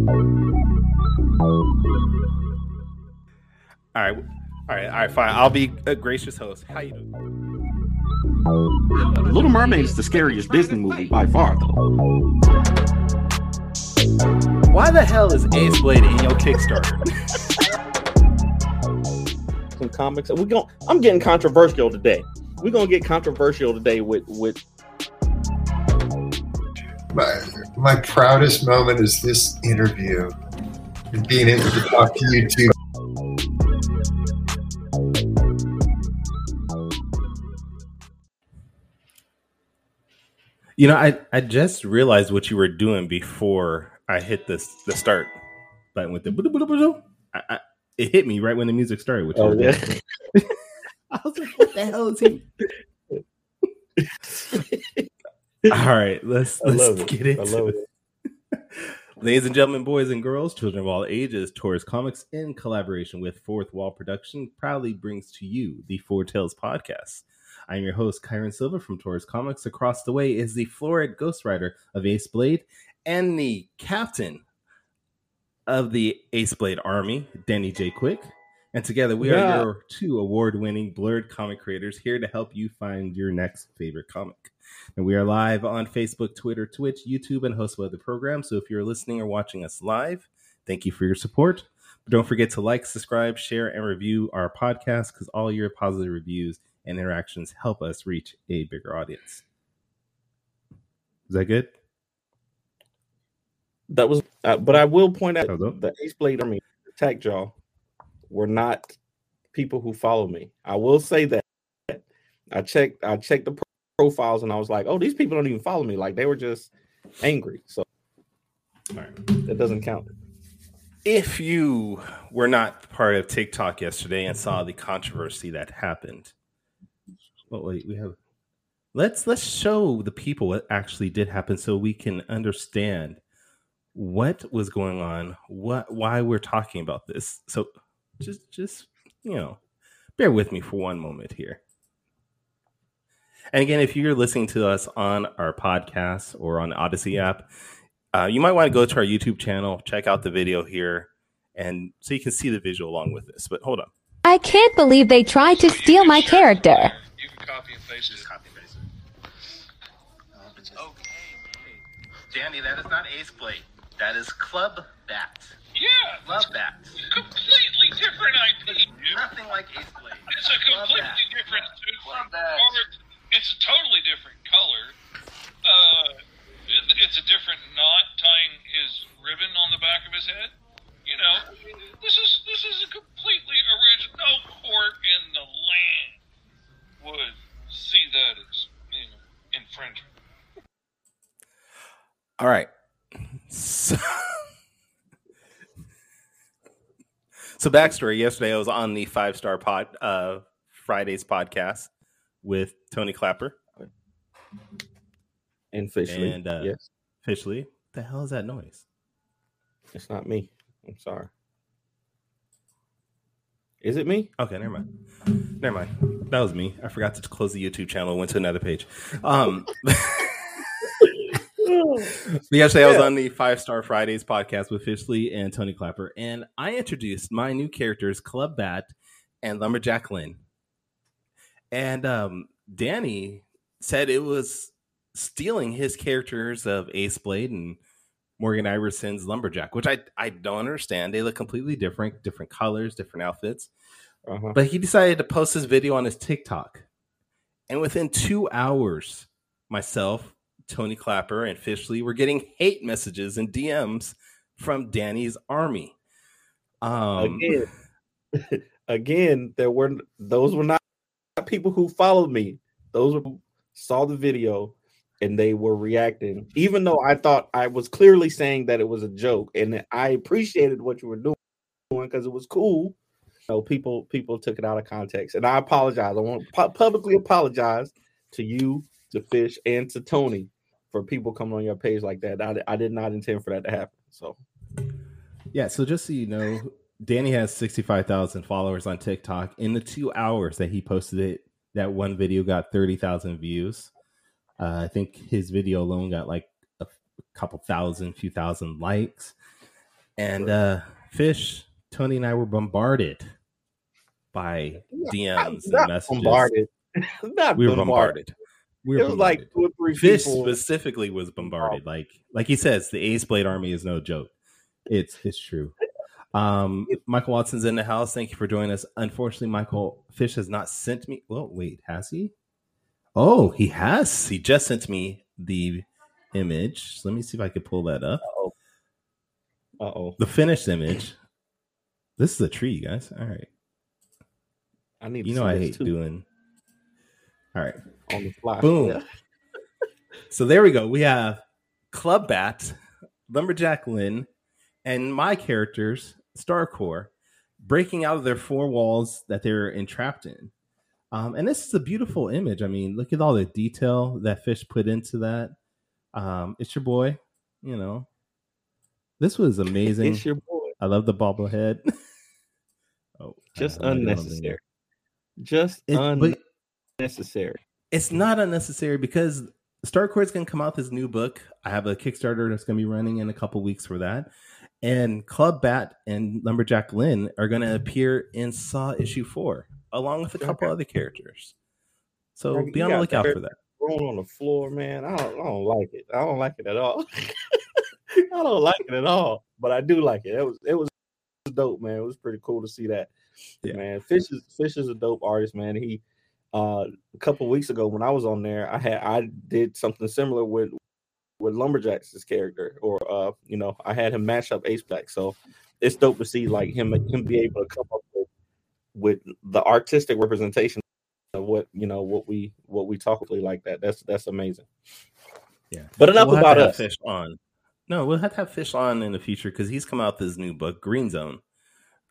All right, all right, all right, fine. I'll be a gracious host. How you doing? Little Mermaid is the scariest Disney movie by far, though. Why the hell is Ace Blade in your Kickstarter? Some comics. We going I'm getting controversial today. We're gonna get controversial today with with my my proudest moment is this interview and being able to talk to you two. You know, I, I just realized what you were doing before I hit this the start button with the I, I, it hit me right when the music started. Which oh, yeah. I was like, "What the hell is he?" All right, let's let's get it. into it. it. Ladies and gentlemen, boys and girls, children of all ages, Taurus Comics, in collaboration with Fourth Wall Production, proudly brings to you the Four Tales podcast. I'm your host, Kyrun Silva from Taurus Comics. Across the way is the florid ghostwriter of Ace Blade and the captain of the Ace Blade Army, Danny J. Quick. And together we yeah. are your two award winning blurred comic creators here to help you find your next favorite comic. And we are live on Facebook, Twitter, Twitch, YouTube, and host of other programs. So if you're listening or watching us live, thank you for your support. But don't forget to like, subscribe, share, and review our podcast because all your positive reviews and interactions help us reach a bigger audience. Is that good? That was, uh, but I will point out the Ace Blade Army Attack Jaw were not people who follow me. I will say that I checked, I checked the profiles, and I was like, oh, these people don't even follow me. Like they were just angry. So, all right, that doesn't count. If you were not part of TikTok yesterday and saw the controversy that happened, well, wait, we have. Let's let's show the people what actually did happen so we can understand what was going on, what why we're talking about this. So just just you know, bear with me for one moment here. And again, if you're listening to us on our podcast or on the Odyssey app, uh, you might want to go to our YouTube channel, check out the video here, and so you can see the visual along with this. But hold on. I can't believe they tried to steal my character copy and paste it. copy and paste it. Okay. Danny, that is not Ace Blade. That is Club Bat. Yeah. Club Bat. Completely different IP. Nothing like Ace Blade. It's a completely different. Club Bat. It's a totally different color. Uh, it's a different knot tying his ribbon on the back of his head. You know, this is this is a completely original. No court in the land would see that as you know infringement. All right. So, so backstory. Yesterday, I was on the Five Star Pod uh, Fridays podcast with Tony Clapper and Fishley. And uh, yes, Fishley. The hell is that noise? It's not me. I'm sorry. Is it me? Okay, never mind. Never mind. That was me. I forgot to close the YouTube channel. Went to another page. Um, yesterday, I was on the Five Star Fridays podcast with Fishley and Tony Clapper, and I introduced my new characters, Club Bat and Lumberjack Lynn. And um, Danny said it was stealing his characters of Ace Blade and Morgan Iverson's lumberjack, which I I don't understand. They look completely different, different colors, different outfits. Uh-huh. But he decided to post this video on his TikTok, and within two hours, myself, Tony Clapper, and Fishley were getting hate messages and DMs from Danny's army. Um, again, again, there were those were not people who followed me. Those were saw the video and they were reacting, even though I thought I was clearly saying that it was a joke, and I appreciated what you were doing because it was cool. You know, people people took it out of context, and I apologize. I want to publicly apologize to you, to Fish, and to Tony for people coming on your page like that. I, I did not intend for that to happen. So, yeah. So just so you know, Danny has sixty five thousand followers on TikTok. In the two hours that he posted it, that one video got thirty thousand views. Uh, I think his video alone got like a couple thousand, few thousand likes. And uh Fish, Tony and I were bombarded by DMs and messages. Bombarded. Not we were bombarded. bombarded. We it were was like bombarded. two or three Fish people. specifically was bombarded. Like like he says, the Ace Blade Army is no joke. It's it's true. Um, Michael Watson's in the house. Thank you for joining us. Unfortunately, Michael Fish has not sent me. Well, wait, has he? Oh, he has. He just sent me the image. Let me see if I could pull that up. Uh-oh. Uh-oh. The finished image. This is a tree, guys. All right. I need You to know I hate too, doing. All right. on the fly. Boom. Yeah. So there we go. We have Club Bat, Lumberjack Lynn, and my characters, Starcore, breaking out of their four walls that they're entrapped in. Um, and this is a beautiful image. I mean, look at all the detail that Fish put into that. Um, it's your boy, you know. This was amazing. It's your boy. I love the bobblehead. oh, Just unnecessary. Just It- unnecessary. it's not unnecessary because Starcore's going to come out with his new book. I have a Kickstarter that's going to be running in a couple weeks for that. And Club Bat and Lumberjack Lynn are going to appear in Saw issue four, along with a couple Okay. other characters. So Like, be on the lookout for that. Rolling on the floor, man. I don't, I don't like it. I don't like it at all. I don't like it at all. But I do like it. It was it was dope, man. It was pretty cool to see that. Yeah. Man, Fish is Fish is a dope artist, man. He uh a couple weeks ago when I was on there, I had I did something similar with with Lumberjack's character, or uh, you know, I had him match up Ace Blade. So it's dope to see like him him be able to come up with with the artistic representation of what you know what we what we talk about like that. That's that's amazing. Yeah. But enough We'll about us. Fish on. No, we'll have to have Fish on in the future because he's come out with his new book, Green Zone.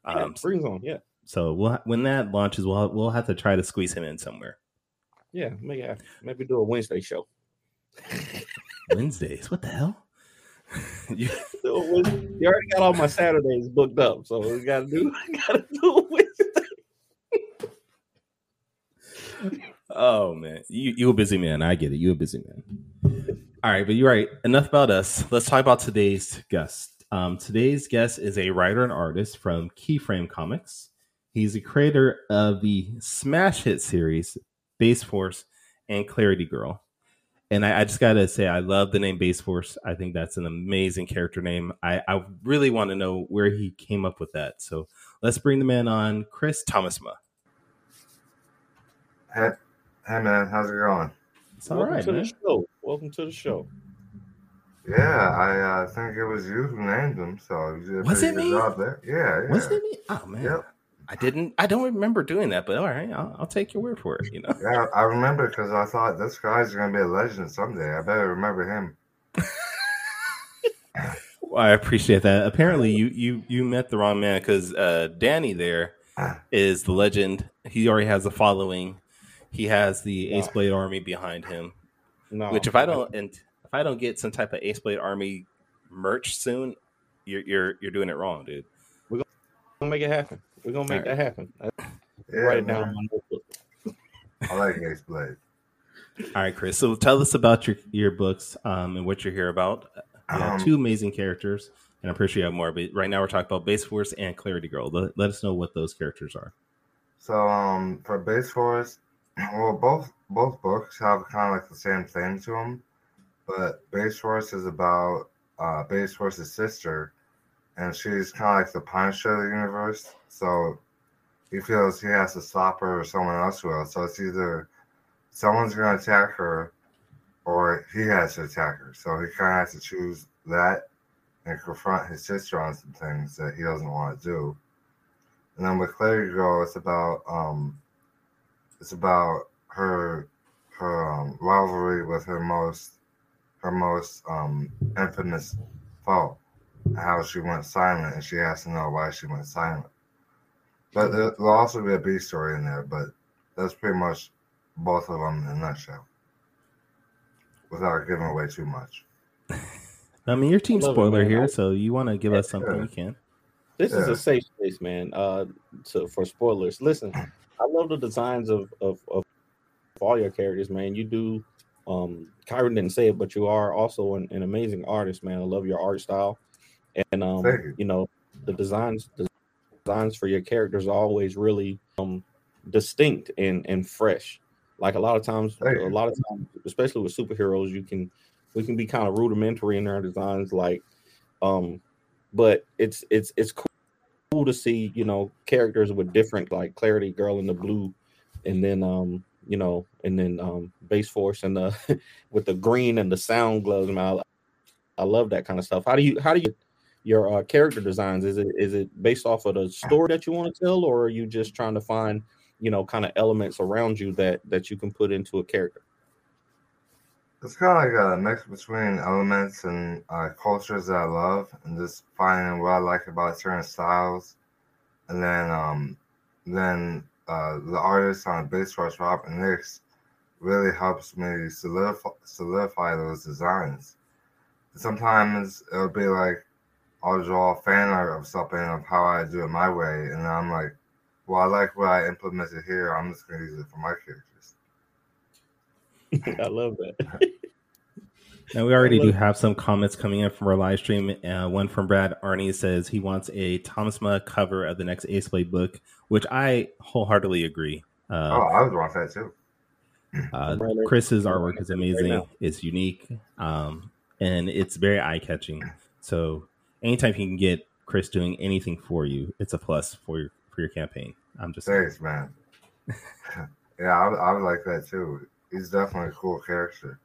Yeah, Um, Green Zone, yeah, so we'll when that launches, we'll we'll have to try to squeeze him in somewhere. yeah, maybe maybe do a Wednesday show. Wednesdays, what the hell? you, Do a You already got all my Saturdays booked up, so we gotta do gotta do Wednesday. Oh man, you you a busy man. I get it. You a busy man. All right, but you're right. Enough about us. Let's talk about today's guest. Um, today's guest is a writer and artist from Keyframe Comics. He's the creator of the smash hit series Bassforce and Clarity Girl. And I, I just gotta say, I love the name Bassforce. I think that's an amazing character name. I, I really want to know where he came up with that. So let's bring the man on, Chris Thomasma. Hey, hey man, how's it going? It's all Welcome right, to man. the show. Welcome to the show. Yeah, I uh, think it was you who named him, so you did a Was it good me? job there. Yeah, yeah. Was it me? Oh man, Yep. I didn't. I don't remember doing that, but all right, I'll, I'll take your word for it. You know. Yeah, I remember because I thought this guy's gonna be a legend someday. I better remember him. Well, I appreciate that. Apparently, you you you met the wrong man because uh, Danny there is the legend. He already has a following. He has the Ace Blade Army behind him. No, Which, if I don't and if I don't get some type of Ace Blade Army merch soon, you're you're you're doing it wrong, dude. we're gonna make it happen. We're gonna make All that happen. I Yeah, write it down on man. my notebook. I like Ace Blade. All right, Chris. So tell us about your your books um, and what you're here about. You Um, two amazing characters, and I'm pretty sure you have more. But right now, we're talking about Bassforce and Clarity Girl. Let, let us know what those characters are. So um, for Bassforce, well, both both books have kind of like the same thing to them, but Bassforce is about uh, Bassforce's sister, and she's kind of like the Punisher of the universe. So he feels he has to stop her, or someone else will. So it's either someone's going to attack her, or he has to attack her. So he kind of has to choose that and confront his sister on some things that he doesn't want to do. And then with Clarity Girl, it's about um, it's about her her um, rivalry with her most her most um, infamous foe, how she went silent, and she has to know why she went silent. But there- there'll also be a B story in there, but that's pretty much both of them in a nutshell, without giving away too much. I mean, your team I love it, spoiler here, so you want to give us something, Yeah. you can. This is a safe space, man. Uh, to, for spoilers. Listen, I love the designs of, of of all your characters, man. You do. Um, Kyrun didn't say it, but you are also an, an amazing artist, man. I love your art style. And um, you. know the designs the designs for your characters are always really um distinct and and fresh. Like a lot of times, a lot of times, especially with superheroes, you can we can be kind of rudimentary in our designs, like um, but it's it's it's cool cool to see you know characters with different like clarity girl in the blue and then um you know and then um Bassforce and the with the green and the sound gloves I, I love that kind of stuff how do you how do you your uh, character designs? Is it is it based off of the story that you want to tell or are you just trying to find you know kind of elements around you that that you can put into a character? It's kind of like a mix between elements and uh, cultures that I love, and just finding what I like about certain styles, and then um, then uh, the artists on Bassforce and Nix really helps me solidify, solidify those designs. Sometimes it'll be like I'll draw a fan art of something of how I do it my way, and I'm like, well, I like what I implemented here. I'm just gonna use it for my characters. I love that. Now we already do have some comments coming in from our live stream. Uh, one from Brad Arnie says he wants a Thomas Thomasma cover of the next Ace Blade book, which I wholeheartedly agree. Uh, oh, I would want that too. Uh, Chris's artwork is amazing. Right it's unique, um, and it's very eye catching. So anytime you can get Chris doing anything for you, it's a plus for your for your campaign. I'm just thanks, man. yeah, I, I would like that too he's definitely a cool character.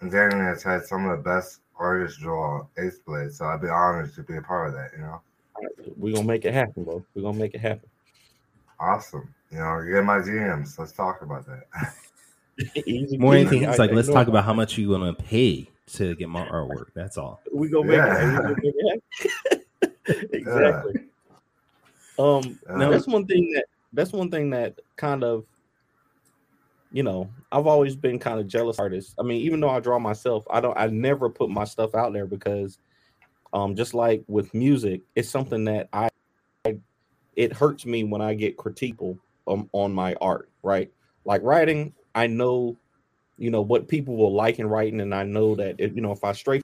And Daniel has had some of the best artists draw Ace Blade, so I'd be honored to be a part of that, you know. We're gonna make it happen, bro. We're gonna make it happen. Awesome. You know, get my DMs. Let's talk about that. More anything, it's like let's talk about how much you gonna pay to get my artwork. That's all. We gonna make yeah. it. exactly. Yeah. Um, now that's one thing that that's one thing that kind of you know, I've always been kind of jealous artist. I mean, even though I draw myself, I don't I never put my stuff out there because um just like with music, it's something that I, I it hurts me when I get critiqual um, on my art, right? Like writing, I know you know what people will like in writing and I know that if, you know if I stray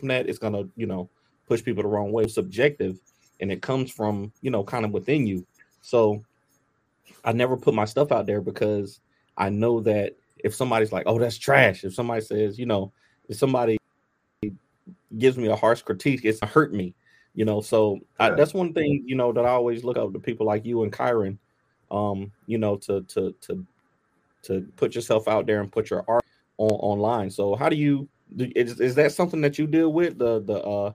from that it's going to, you know, push people the wrong way. It's subjective and it comes from, you know, kind of within you. So I never put my stuff out there because I know that if somebody's like, "Oh, that's trash," if somebody says, you know, if somebody gives me a harsh critique, it's hurt me, you know. So. I, that's one thing, you know, that I always look up to people like you and Kyrun, um, you know, to to to to put yourself out there and put your art on online. So how do you is, is that something that you deal with the the uh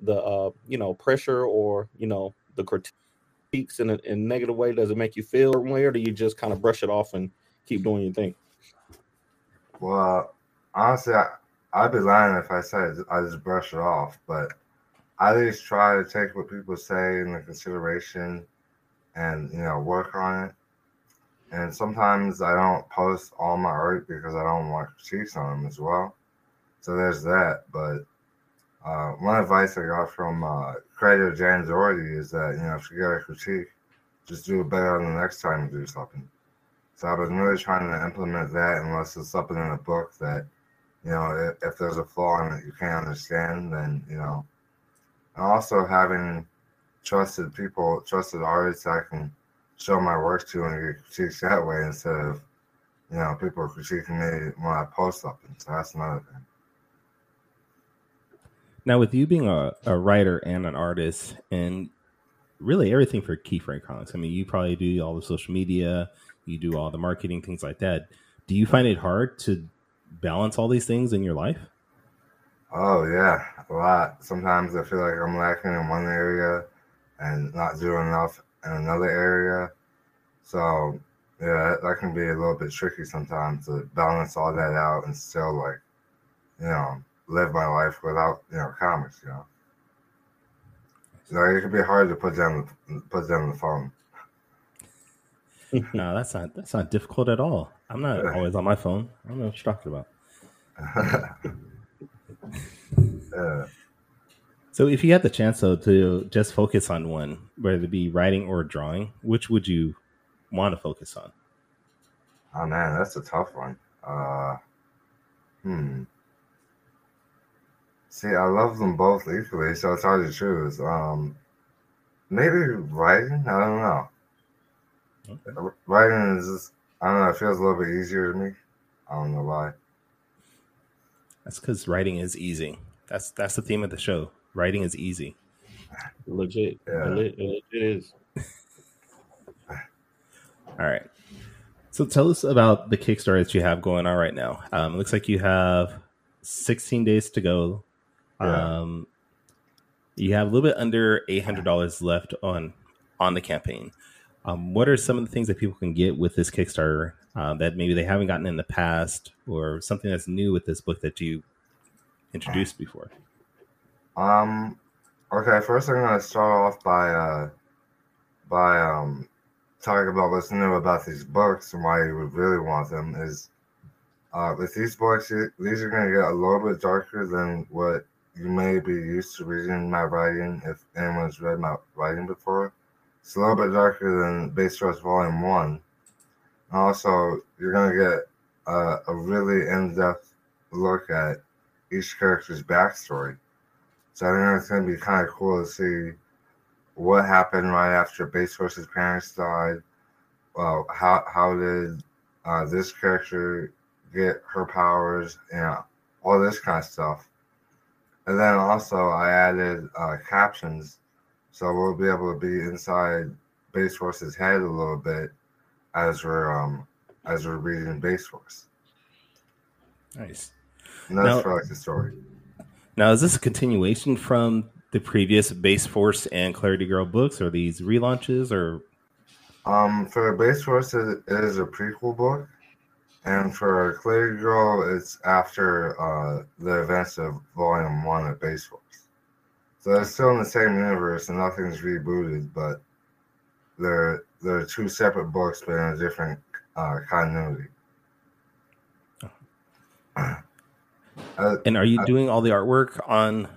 the uh you know pressure or you know the critiques in a, in a negative way? Does it make you feel a way, or do you just kind of brush it off and keep doing your thing? Well, honestly, I, I'd be lying if I said I just brush it off, but I at least try to take what people say into consideration and you know work on it. And sometimes I don't post all my art because I don't want critiques on them as well. So there's that. But uh, one advice I got from uh, creator Jan Doherty is that you know if you get a critique, just do it better the next time you do something. So I've been really trying to implement that unless it's something in a book that, you know, if, if there's a flaw in it you can't understand, then, you know. And also having trusted people, trusted artists I can show my work to and get critiques that way instead of, you know, people critiquing me when I post something. So that's another thing. Now, with you being a, a writer and an artist, and really everything for Keyframe Comics, I mean, you probably do all the social media, you do all the marketing, things like that. Do you find it hard to balance all these things in your life? Oh yeah, a lot. Sometimes I feel like I'm lacking in one area and not doing enough in another area. So yeah, that can be a little bit tricky sometimes to balance all that out and still like, you know, live my life without you know comics. You know, so it can be hard to put down put down the phone. no, that's not that's not difficult at all. I'm not always on my phone. I don't know what you're talking about. So, if you had the chance though to just focus on one, whether it be writing or drawing, which would you want to focus on? Oh man, that's a tough one. Uh, hmm. See, I love them both equally, so it's hard to choose. Um, maybe writing. I don't know. Okay. Writing is just, I don't know. It feels a little bit easier to me. I don't know why. That's because writing is easy. That's that's the theme of the show. Writing is easy. Legit. Yeah. Legit, it is. All right. So tell us about the Kickstarter that you have going on right now. Um, it looks like you have 16 days to go. Yeah. Um, you have a little bit under $800 left on on the campaign. Um, what are some of the things that people can get with this Kickstarter uh, that maybe they haven't gotten in the past, or something that's new with this book that you introduced before? Um. Okay. First, I'm to start off by uh, by um talking about what's new about these books and why you would really want them is uh, with these books, these are to get a little bit darker than what you may be used to reading my writing if anyone's read my writing before. It's a little bit darker than Bassforce Volume 1. Also, you're to get uh, a really in depth look at each character's backstory. So I think it's going to be kind of cool to see what happened right after Bassforce's parents died. Well, how how did uh, this character get her powers? You know, all this kind of stuff. And then also I added uh, captions, so we'll be able to be inside Bassforce's head a little bit as we're um as we're reading Bassforce. Nice. And that's now, for like the story. Now, is this a continuation from the previous Bassforce and Clarity Girl books? Are these relaunches or? Um, for Bassforce, it is a prequel book, and for Clarity Girl, it's after uh, the events of Volume One of Bassforce. So it's still in the same universe, and nothing's rebooted, but they're they're two separate books, but in a different uh, continuity. Uh, and are you doing all the artwork on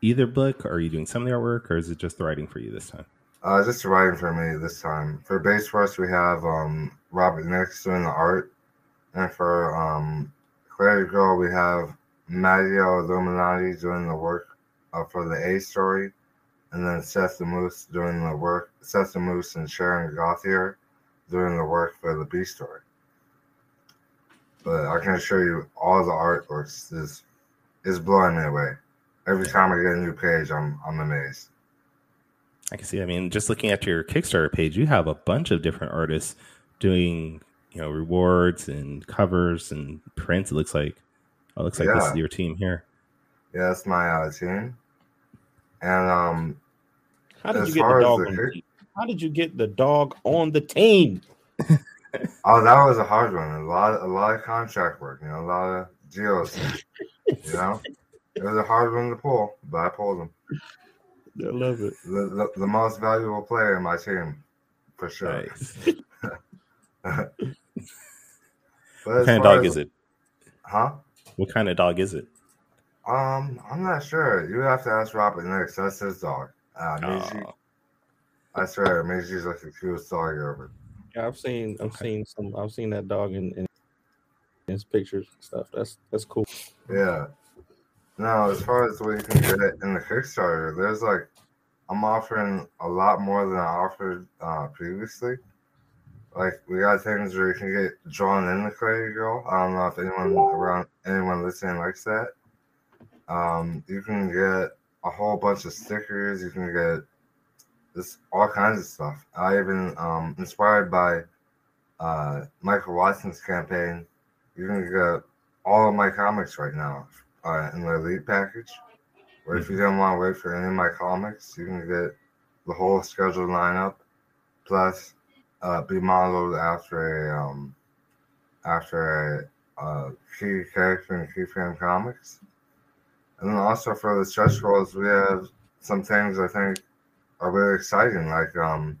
either book? Or are you doing some of the artwork, or is it just the writing for you this time? Uh, just the writing for me this time. For Bassforce, we have um, Robert Nix doing the art, and for um, Clarity Girl, we have Matteo Illuminati doing the work uh, for the A story, and then Seth the Moose doing the work. Seth the Moose and Sharon Gauthier doing the work for the B story. But I can assure you, all the artworks is is blowing me away every time I get a new page, I'm I'm amazed. I can see. I mean, just looking at your Kickstarter page, you have a bunch of different artists doing, you know, rewards and covers and prints. It looks like, oh, it looks like yeah. this is your team here. Yeah, that's my uh, team. And um, how did you get the dog? The, the how did you get the dog on the team? oh, that was a hard one. A lot, a lot of contract work. You know, a lot of deals. you know. It was a hard one to pull, but I pulled them. I love it. The, the, the most valuable player in my team, for sure. Nice. what kind of dog as, is it? Huh? What kind of dog is it? Um, I'm not sure. You have to ask Robert Nix. That's his dog. Uh, Meiji. I swear, Meiji's like the cutest dog ever. Yeah, I've seen, I've okay. seen some, I've seen that dog in, in his pictures and stuff. That's that's cool. Yeah, now, as far as what you can get it in the Kickstarter, there's like I'm offering a lot more than I offered uh, previously. Like we got things where you can get drawn in the Clarity Girl. I don't know if anyone around anyone listening likes that. Um, you can get a whole bunch of stickers. You can get this all kinds of stuff. I even um, inspired by uh, Michael Watson's campaign. You can get all of my comics right now uh, in the elite package. Or if you don't want to wait for any of my comics, you can get the whole scheduled lineup, plus uh, be modeled after a um, after a uh, key character in key frame comics. And then also for the stretch goals, we have some things I think are really exciting, like um,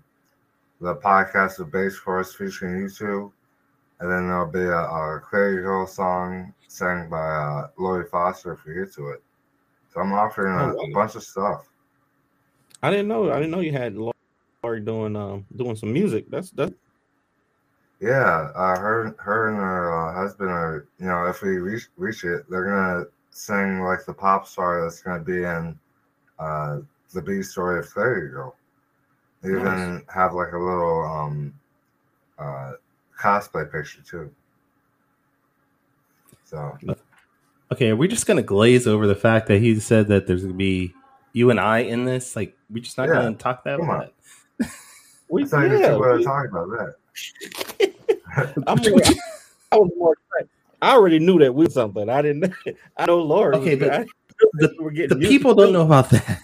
the podcast of Bassforce featuring you two, and then there'll be a, a Girl song sang by uh, Lori Foster if we get to it. So I'm offering a, oh, a, bunch of stuff. I didn't know. I didn't know you had Lori doing um doing some music. That's that. Yeah, uh, her her and her uh, husband are you know if we reach reach it, they're gonna sing like the pop star that's going to be in uh, the B story of Fairy Girl. Even nice. have like a little um, uh, cosplay picture too. So, okay, are we just gonna glaze over the fact that he said that there's gonna be you and I in this? Like, we just not yeah. gonna talk that about that. We thought yeah, you were talking about that. I'm more, I was more I already knew that we something. I didn't. I know Laura. Okay, but the, the people don't know about that.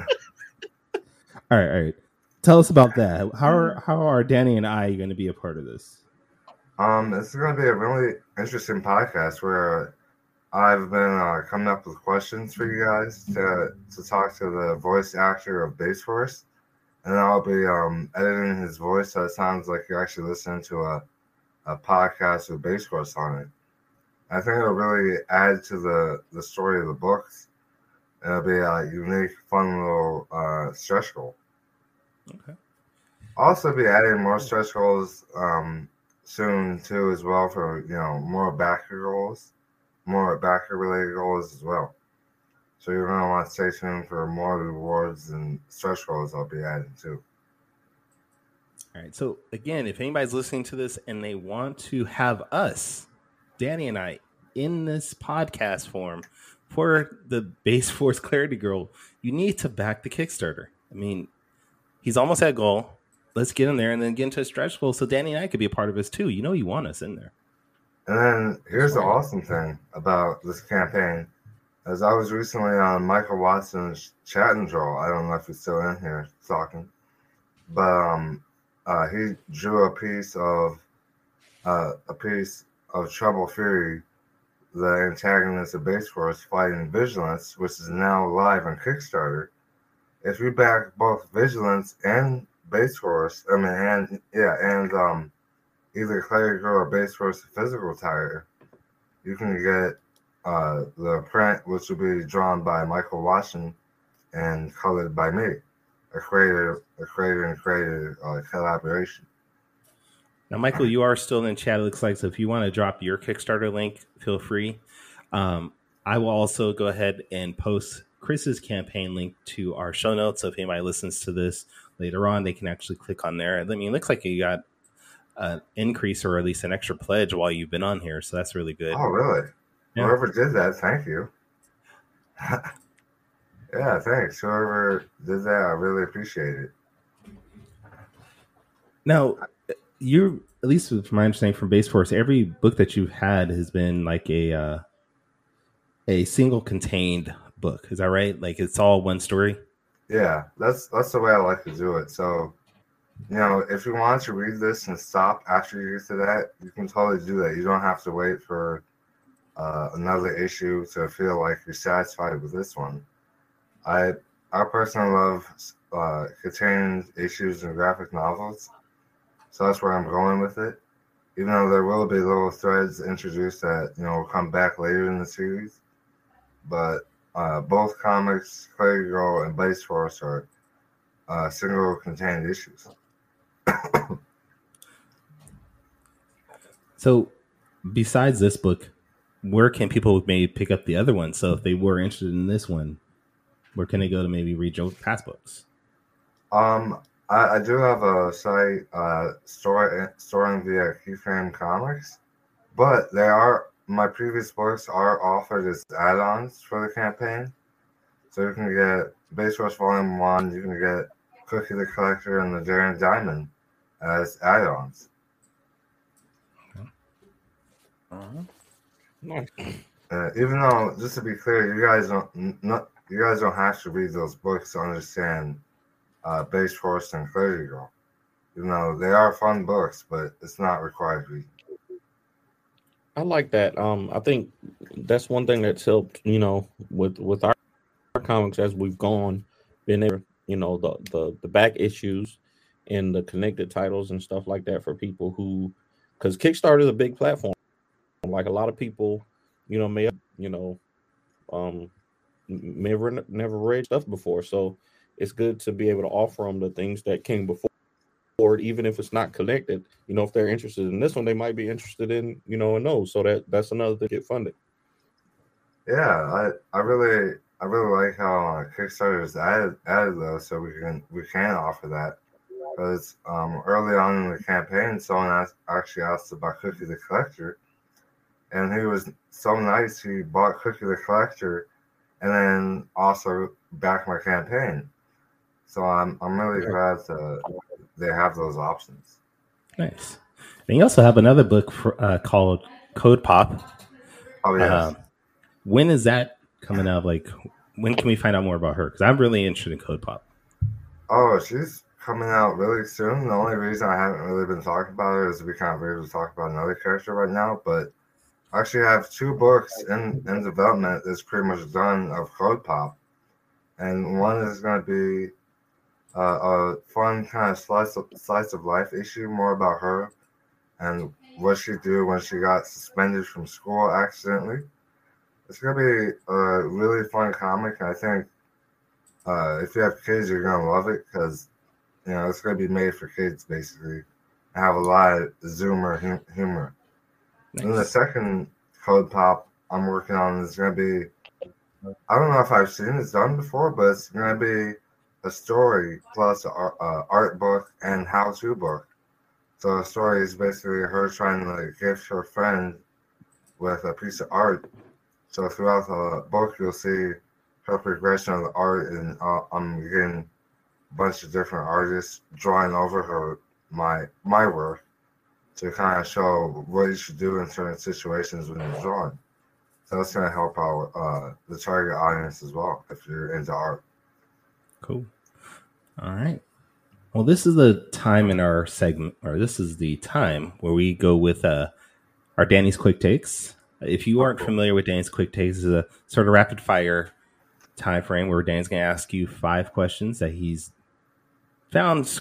all right, all right. Tell us about that. How are how are Danny and I going to be a part of this? Um, this is going to be a really interesting podcast where I've been uh, coming up with questions for you guys to to talk to the voice actor of Bassforce, and I'll be um, editing his voice so it sounds like you're actually listening to a a podcast with Bassforce on it. I think it'll really add to the the story of the books. It'll be a unique, fun little uh, stretch goal. Okay. Also, be adding more stretch goals um, soon too, as well for you know more backer goals, more backer related goals as well. So you're gonna want to stay tuned for more rewards and stretch goals. I'll be adding too. All right. So again, if anybody's listening to this and they want to have us, Danny and I, in this podcast form for the Base Force Clarity Girl, you need to back the Kickstarter. I mean, he's almost at goal. Let's get in there and then get into a stretch goal so Danny and I could be a part of this too. You know, you want us in there. And then here's the awesome thing about this campaign. As I was recently on Michael Watson's chat and draw, I don't know if he's still in here talking, but um, uh, he drew a piece of uh, a piece of Trouble Fury, the antagonist of Bassforce fighting Vigilance, which is now live on Kickstarter. If you back both Vigilance and Bassforce, I mean, and yeah, and um, either Clarity Girl or Bassforce physical tire, you can get uh, the print, which will be drawn by Michael Watson and colored by me a creator, a creator and creator uh, collaboration. Now, Michael, you are still in chat. It looks like so. If you want to drop your Kickstarter link, feel free. Um, I will also go ahead and post Chris's campaign link to our show notes. So if anybody listens to this later on, they can actually click on there. I mean, it looks like you got an increase or at least an extra pledge while you've been on here. So that's really good. Oh, really? Yeah. Whoever did that, thank you. Yeah, thanks. Whoever did that, I really appreciate it. Now, you at least from my understanding from Bassforce, every book that you've had has been like a uh, a single contained book. Is that right? Like it's all one story. Yeah, that's that's the way I like to do it. So, you know, if you want to read this and stop after you get to that, you can totally do that. You don't have to wait for uh, another issue to feel like you're satisfied with this one. I I personally love uh, contained issues in graphic novels, so that's where I'm going with it. Even though there will be little threads introduced that you know will come back later in the series, but uh, both comics, Clarity Girl and Bassforce are uh, single contained issues. so, besides this book, where can people maybe pick up the other one? So, if they were interested in this one, where can they go to maybe read your past books? Um, I, I do have a site uh, store, storing via Keyframe Comics, but they are my previous books are offered as add-ons for the campaign. So you can get Bassforce Volume One, you can get Cookie the Collector and the Daring Diamond as add-ons. Uh-huh. Nice. Uh, even though, just to be clear, you guys don't not you guys don't have to read those books to understand uh, Bassforce and Clarity Girl. You know, they are fun books, but it's not required reading. I like that. Um, I think that's one thing that's helped, you know, with with our, our comics as we've gone, being able, you know, the the the back issues and the connected titles and stuff like that for people who, because Kickstarter is a big platform. Like a lot of people, you know, may you know, um, never never read stuff before. So it's good to be able to offer them the things that came before, even if it's not connected. You know, if they're interested in this one, they might be interested in you know in those. So that that's another to get funded. Yeah, I I really I really like how uh, Kickstarter's added added those so we can we can offer that because um, early on in the campaign, someone asked, actually asked about Cookie the Collector, and he was so nice. He bought Cookie the Collector, and then also backed my campaign. So I'm I'm really glad to, they have those options. Nice. And you also have another book for, uh, called Code Pop. Oh yeah. Um, when is that coming out? Like, when can we find out more about her? Because I'm really interested in Code Pop. Oh, she's coming out really soon. The only reason I haven't really been talking about it is we can't to talk about another character right now. But I actually have two books in, in development that's pretty much done of Code Pop. And one is going to be a fun kind of slice of, slice of life issue, more about her and what she do when she got suspended from school accidentally. It's going to be a really fun comic. and I think uh, if you have kids, you're going to love it because you know, it's going to be made for kids, basically. I have a lot of Zoomer humor. Nice. And the second Code Pop I'm working on is going to be, I don't know if I've seen this done before, but it's going to be a story plus an art, book and how to book. So the story is basically her trying to gift her friend with a piece of art. So throughout the book, you'll see her progression of the art, and uh, I'm getting a bunch of different artists drawing over her my my work to kind of show what you should do in certain situations when you're drawing. So that's going to help out uh, the target audience as well if you're into art. Cool. All right. Well, this is the time in our segment, or this is the time where we go with uh, our Danny's quick takes. If you aren't familiar with Danny's quick takes, is a sort of rapid fire time frame where Danny's going to ask you five questions that he's found,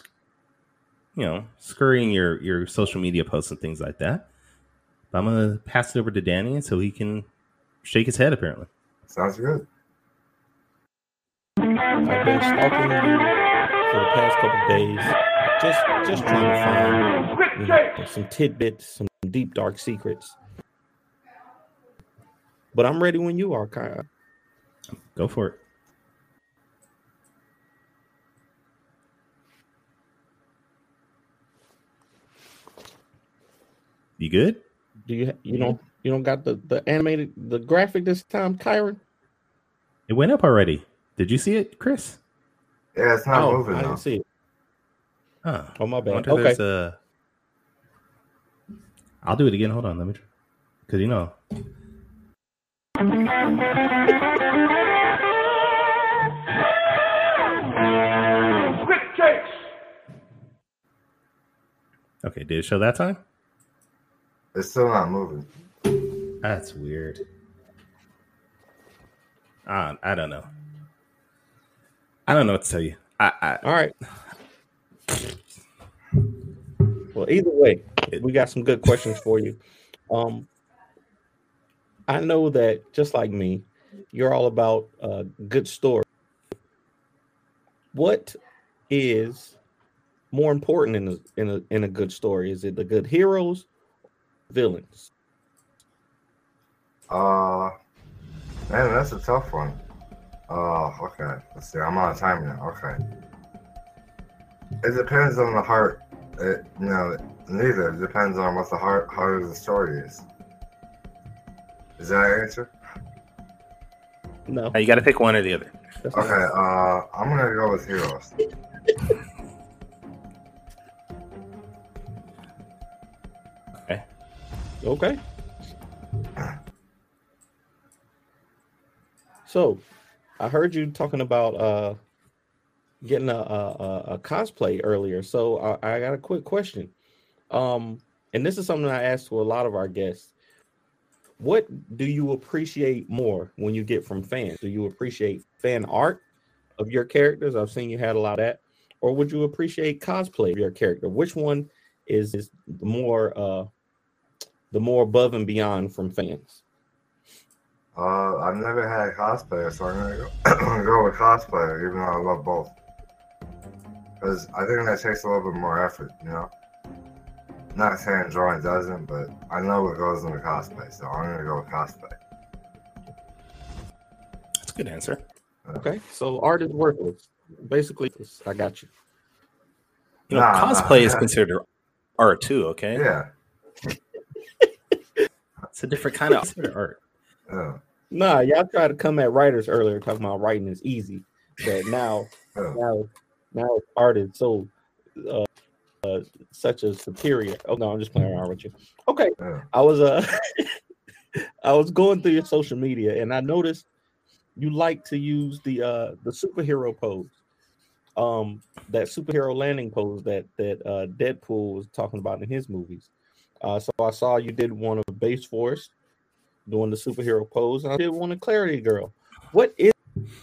you know, scurrying your your social media posts and things like that. But I'm gonna pass it over to Danny so he can shake his head. Apparently, sounds good. For the past couple days, just just trying to find you know, some tidbits, some deep dark secrets. But I'm ready when you are, Kyle. Go for it. You good? Do you you don't you don't got the the animated the graphic this time, Kyrun? It went up already. Did you see it, Chris? Yeah, it's not oh, moving. I didn't see it. Huh. Oh my bad. Okay. A... I'll do it again. Hold on, let me try. Because you know. Okay, did it show that time? It's still not moving. That's weird. Uh, I don't know. I don't know what to tell you. I, I, All right. Well, either way, we got some good questions for you. Um, I know that just like me, you're all about a good story. What is more important in a, in a in a good story? Is it the good heroes villains? Uh, man, that's a tough one. Uh, okay. Let's see. I'm on time now. Okay. It depends on the heart. It, you know, neither. It depends on what the heart heart of the story is. Is that an answer? No. You got to pick one or the other. Okay. Uh, I'm gonna go with heroes. Okay. Okay. So, I heard you talking about uh getting a a, a cosplay earlier. So I, I, got a quick question. Um, and this is something I asked to a lot of our guests. What do you appreciate more when you get from fans? Do you appreciate fan art of your characters? I've seen you had a lot of that. Or would you appreciate cosplay of your character? Which one is is more uh the more above and beyond from fans? Uh, I've never had a cosplayer, so I'm gonna go, go with cosplayer, even though I love both. Because I think that takes a little bit more effort, you know. Not saying drawing doesn't, but I know what goes into cosplay, so I'm gonna go with cosplay. That's a good answer. Okay, so art is worthless. Basically, I got you. You know, nah, cosplay nah. is considered art too. Okay. Yeah. it's a different kind of art. Yeah. Nah, y'all tried to come at writers earlier talking about writing is easy, but now, yeah. now, now art is so uh, uh, such a superior. Oh no, I'm just playing around with you. Okay, yeah. I was uh, I was going through your social media and I noticed you like to use the uh the superhero pose um that superhero landing pose that that uh Deadpool was talking about in his movies. Uh so I saw you did one of Bassforce doing the superhero pose, and I did one of Clarity Girl. What is,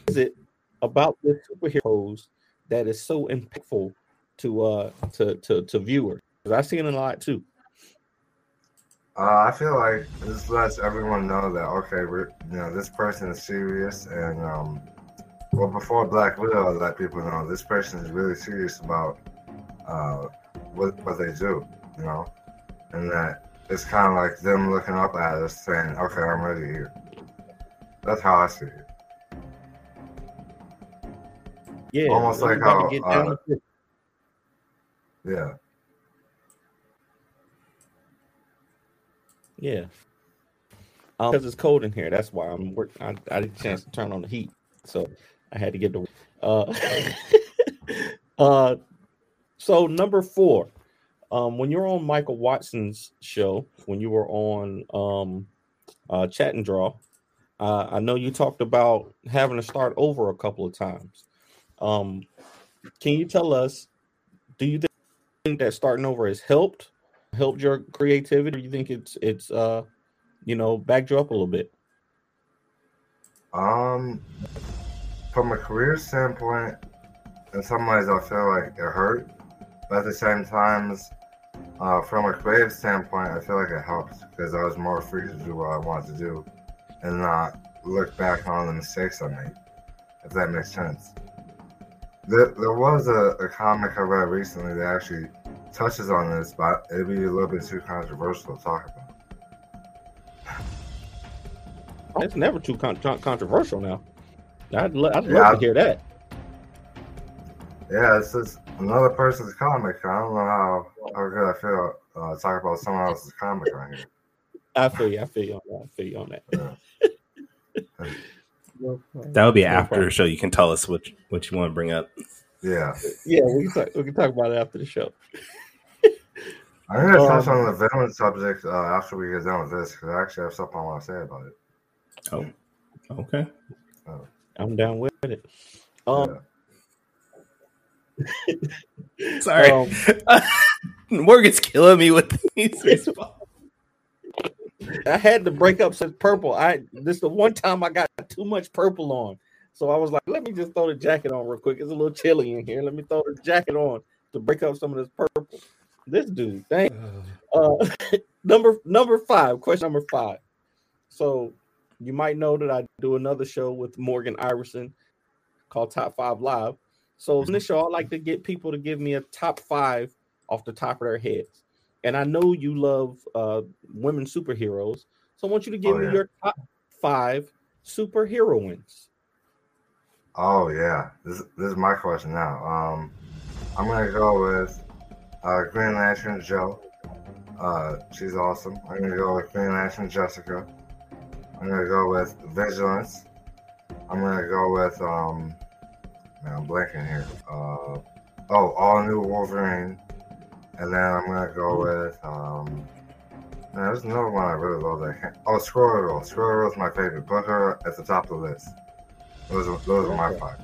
is it about this superhero pose that is so impactful to uh to to, to viewers? I've seen it a lot too. Uh, I feel like this lets everyone know that okay, we're you know this person is serious, and um, well before Black Widow, let people know this person is really serious about uh what what they do, you know, and that it's kind of like them looking up at us saying, okay, I'm ready here. That's how I see it. Yeah, almost like how. Uh, yeah. Yeah. Because um, it's cold in here. That's why I'm work. I, I didn't chance to turn on the heat, so I had to get the. Uh, uh, so number four, um, when you're on Michael Watson's show, when you were on um, uh, Chat and Draw, uh, I know you talked about having to start over a couple of times. Um, can you tell us? Do you think that starting over has helped helped your creativity, or you think it's it's uh you know backed you up a little bit? Um, from a career standpoint, in some ways I feel like it hurt, but at the same time, uh, from a creative standpoint, I feel like it helped because I was more free to do what I wanted to do and not look back on the mistakes I made. If that makes sense. There, there was a, a comic I read recently that actually touches on this, but it'd be a little bit too controversial to talk about. It's never too con- controversial now. I'd, l- I'd yeah, love to hear that. Yeah, it's just another person's comic. I don't know how, how good I feel uh, talking about someone else's comic right here. I feel you. I feel you on that. I feel you on that. Yeah. that would be after the show. You can tell us what what you want to bring up. Yeah. Yeah, we can talk, we can talk about it after the show. I'm gonna touch um, on the villain subject uh, after we get done with this because I actually have something I want to say about it. Oh, okay. Oh. I'm down with it. Um, yeah. sorry, um, Morgan's killing me with these responses. I had to break up some purple. I this is the one time I got too much purple on. So I was like, let me just throw the jacket on real quick. It's a little chilly in here. Let me throw the jacket on to break up some of this purple. This dude, thank. Uh, number number five, question number five. So you might know that I do another show with Morgan Iverson called Top Five Live. So in this show, I like to get people to give me a top five off the top of their heads. And I know you love uh, women superheroes, so I want you to give oh, yeah. me your top five superheroines. Oh yeah, this this is my question now. Um, I'm gonna go with uh, Green Lantern Jo. Uh, she's awesome. I'm gonna go with Green Lantern Jessica. I'm gonna go with Vigilance. I'm gonna go with um, man, I'm blanking here. Uh, oh, all new Wolverine. And then I'm gonna go with um, there's another one I really love. That can oh, Squirrel Girl. Squirrel Girl is my favorite. Put her at the top of the list. Those are those are my five.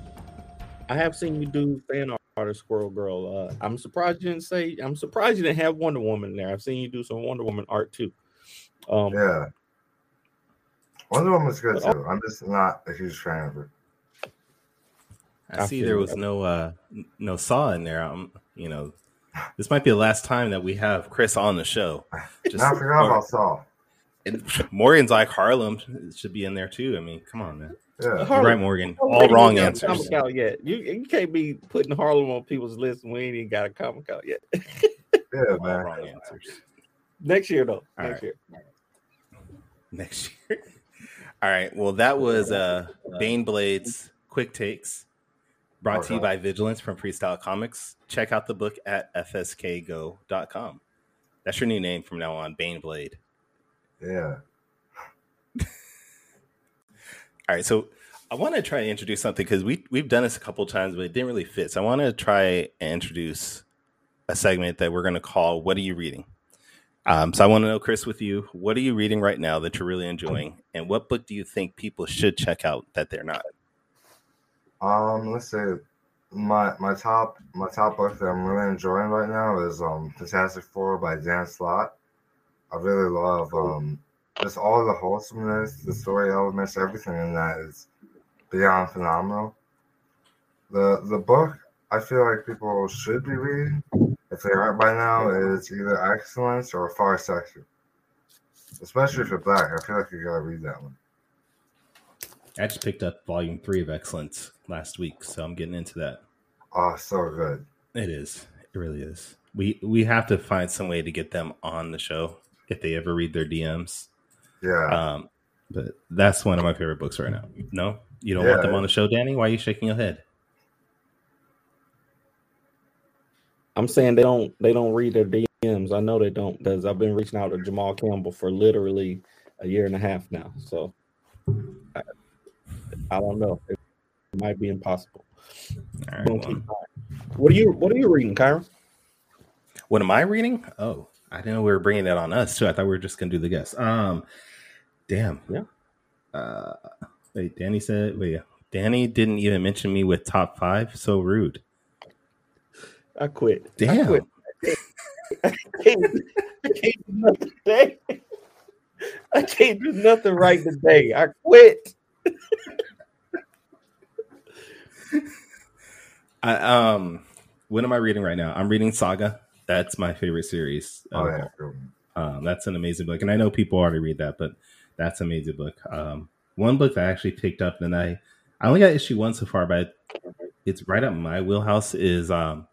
I have seen you do fan art of Squirrel Girl. Uh, I'm surprised you didn't say. I'm surprised you didn't have Wonder Woman there. I've seen you do some Wonder Woman art too. Um, yeah, Wonder Woman's good too. I'm just not a huge fan of her. I, I see there was no uh no saw in there. I'm you know, this might be the last time that we have Chris on the show. Just I forgot about Saul. And Morgan's like Harlem should be in there too. I mean, come on, man. Yeah. Harlem, right, Morgan. All wrong answers. Comic out yet? You, you can't be putting Harlem on people's list when we ain't even got a comic out yet. yeah, man. wrong answers. Next year, though. All Next right. year. Next year. All right. Well, that was uh, Baneblades Quick Takes, brought to you by Vigilance from Freestyle Comics. Check out the book at fskgo.com. That's your new name from now on, Baneblade. Yeah. All right. So I want to try to introduce something because we we've done this a couple times, but it didn't really fit. So I want to try and introduce a segment that we're going to call "What Are You Reading." Um, so I want to know, Chris, with you, what are you reading right now that you're really enjoying, and what book do you think people should check out that they're not? Um, let's say my my top my top book that I'm really enjoying right now is um Fantastic Four by Dan Slott. I really love um just all the wholesomeness, the story elements, everything in that is beyond phenomenal. The the book I feel like people should be reading, if they aren't by now, is either Excellence or Far Sector. Especially if you're black, I feel like you gotta read that one. I just picked up volume three of Excellence last week, so I'm getting into that. Oh, so good. It is. It really is. We we have to find some way to get them on the show if they ever read their DMs. Yeah. Um, but that's one of my favorite books right now. No, you don't yeah. want them on the show, Danny? Why are you shaking your head? I'm saying they don't they don't read their DMs. I know they don't because I've been reaching out to Jamal Campbell for literally a year and a half now. So I, I don't know. It might be impossible. Right, well. What are you What are you reading, Kyrun? What am I reading? Oh, I didn't know we were bringing that on us too. I thought we were just gonna do the guest. Um, damn. Yeah. Uh, wait, Danny said. Wait, Danny didn't even mention me with top five. So rude. I quit. Damn. I quit. I can't, I can't do nothing today. I can't do nothing right today. I quit. I, um, what am I reading right now? I'm reading Saga. That's my favorite series. Oh, yeah. Um, that's an amazing book, and I know people already read that, but that's an amazing book. Um, one book that I actually picked up, and I I only got issue one so far, but it's right up my wheelhouse. Is um,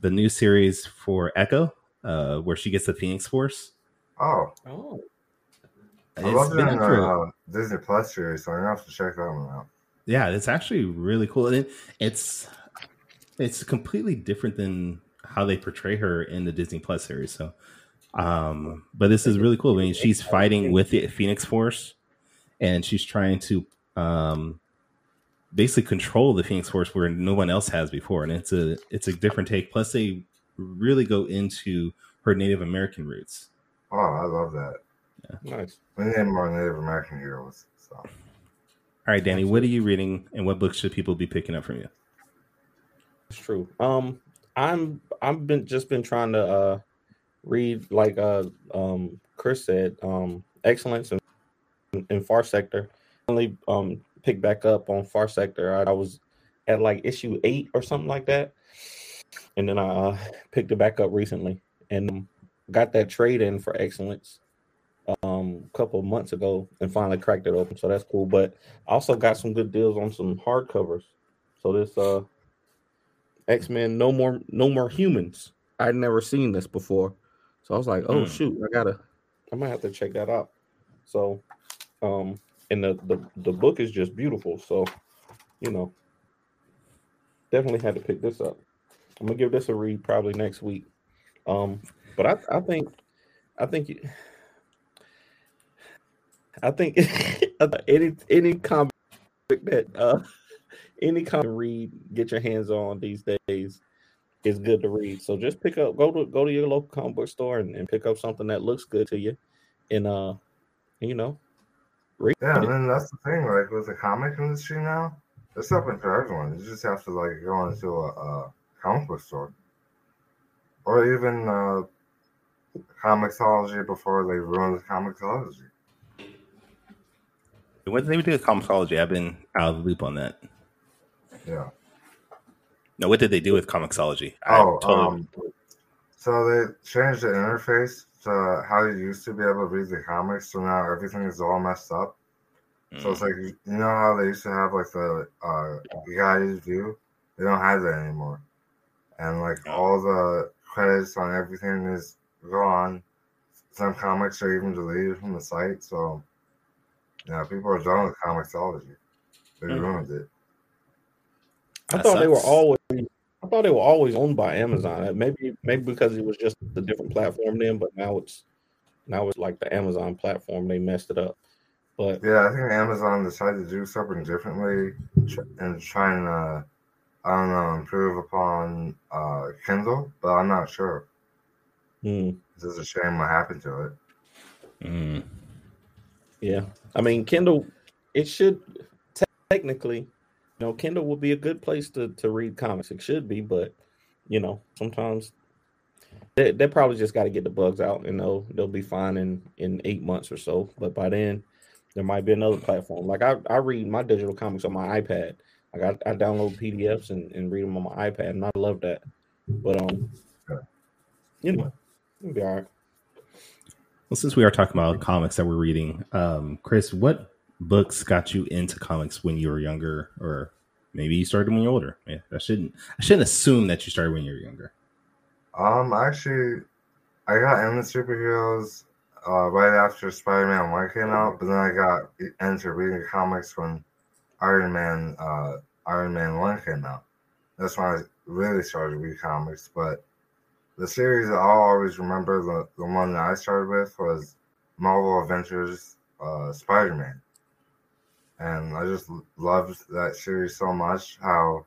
the new series for Echo, uh, where she gets the Phoenix Force. Oh, oh, I love it in uh, Disney Plus series, so I'm gonna have to check that one out. Yeah, it's actually really cool, and it's it's completely different than how they portray her in the Disney Plus series. So, um, but this is really cool. I mean, she's fighting with the Phoenix Force, and she's trying to um, basically control the Phoenix Force where no one else has before, and it's a it's a different take. Plus, they really go into her Native American roots. Oh, I love that. Yeah. Nice. We need more Native American heroes. So. All right, Danny, what are you reading, and what books should people be picking up from you? It's true. Um, I'm I've been just been trying to uh read like uh um Chris said um excellence and in, in far sector. Only um pick back up on Far Sector. I, I, was at like issue eight or something like that, and then I uh, picked it back up recently and got that trade in for Excellence um, a couple months ago and finally cracked it open. So that's cool. But I also got some good deals on some hardcovers. So this uh, X Men No More No More Humans. I'd never seen this before, so I was like, oh mm. shoot, I gotta, I might have to check that out. So, um, and the, the the book is just beautiful. So, you know, definitely had to pick this up. I'm gonna give this a read probably next week. Um, but I I think I think I think any any comic that uh any comic read get your hands on these days is good to read. So just pick up go to go to your local comic book store and, and pick up something that looks good to you and uh you know read. yeah, and then that's the thing, like with the comic industry now, it's open for everyone. You just have to like go into a, a comic book store, or even uh, Comixology before they ruin the Comixology. What did they do with Comixology? I've been out of the loop on that. Yeah. No, what did they do with Comixology? Oh, totally... um, so they changed the interface to how you used to be able to read the comics. So now everything is all messed up. Mm. So it's mm. like you know how they used to have like the uh, guided view. They don't have that anymore, and like oh. all the credits on everything is gone. Some comics are even deleted from the site. So Now people are done with Comixology. They mm-hmm. ruined it. I that thought sucks. they were always. I thought they were always owned by Amazon. Maybe maybe because it was just a different platform then, but now it's now it's like the Amazon platform. They messed it up. But yeah, I think Amazon decided to do something differently and trying to I don't know improve upon uh, Kindle, but I'm not sure. Mm. It's just a shame what happened to it. Mm. Yeah, I mean Kindle. It should technically, you know, Kindle would be a good place to to read comics. It should be, but you know, sometimes they, they probably just got to get the bugs out, and they'll they'll be fine in in eight months or so. But by then, there might be another platform. Like I I read my digital comics on my iPad. Like I, I download PDFs and, and read them on my iPad, and I love that. But um, you know, it'll be all right. Well, since we are talking about comics that we're reading, um, Chris, what books got you into comics when you were younger, or maybe you started when you're older? Yeah, I shouldn't I shouldn't assume that you started when you were younger. Um, actually, I got into superheroes uh, right after Spider-Man One came out, but then I got into reading comics when Iron Man uh, Iron Man One came out. That's when I really started reading comics, but the series I'll always remember the, the one that I started with was Marvel Adventures uh, Spider Man. And I just loved that series so much how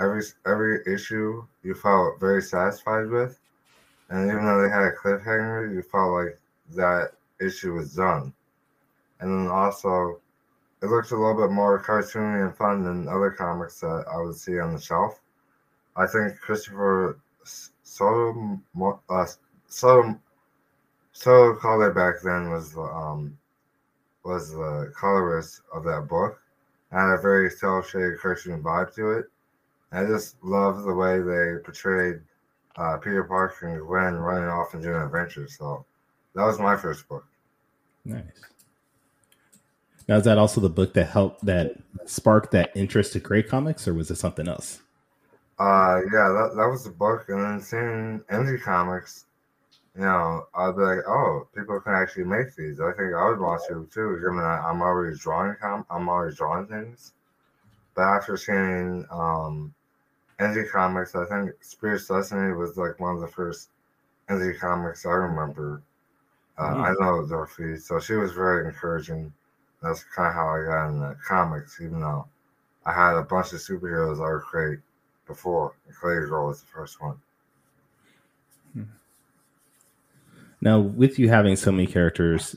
every every issue you felt very satisfied with. And even though they had a cliffhanger, you felt like that issue was done. And then also it looks a little bit more cartoony and fun than other comics that I would see on the shelf. I think Christopher so uh, so so color back then was um was the colorist of that book. I had a very cel shaded cartoon vibe to it. I just love the way they portrayed uh, Peter Parker and Gwen running off and doing adventures. So that was my first book. Nice. Now, is that also the book that helped that sparked that interest to create comics, or was it something else? Uh, yeah, that, that was the book. And then seeing indie comics, you know, I'd be like, oh, people can actually make these. I think I would want to too, given that I'm already drawing com- I'm already drawing things. But after seeing um, indie comics, I think Spirit's Destiny was like one of the first indie comics I remember. Uh, mm-hmm. I know Dorothy, so she was very encouraging. That's kind of how I got into comics, even though I had a bunch of superheroes I would create before. Clarity Girl was the first one. Hmm. Now, with you having so many characters,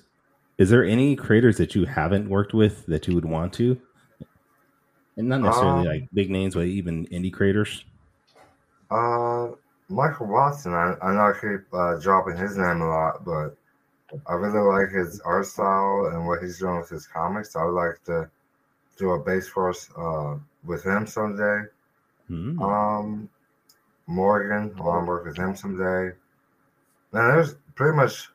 is there any creators that you haven't worked with that you would want to? And not necessarily um, like big names, but even indie creators. Uh, Michael Watson. I, I know I keep uh, dropping his name a lot, but I really like his art style and what he's doing with his comics. I would like to do a Bassforce uh, with him someday. Mm. Um, Morgan, I want to work with him someday. Man, there's pretty much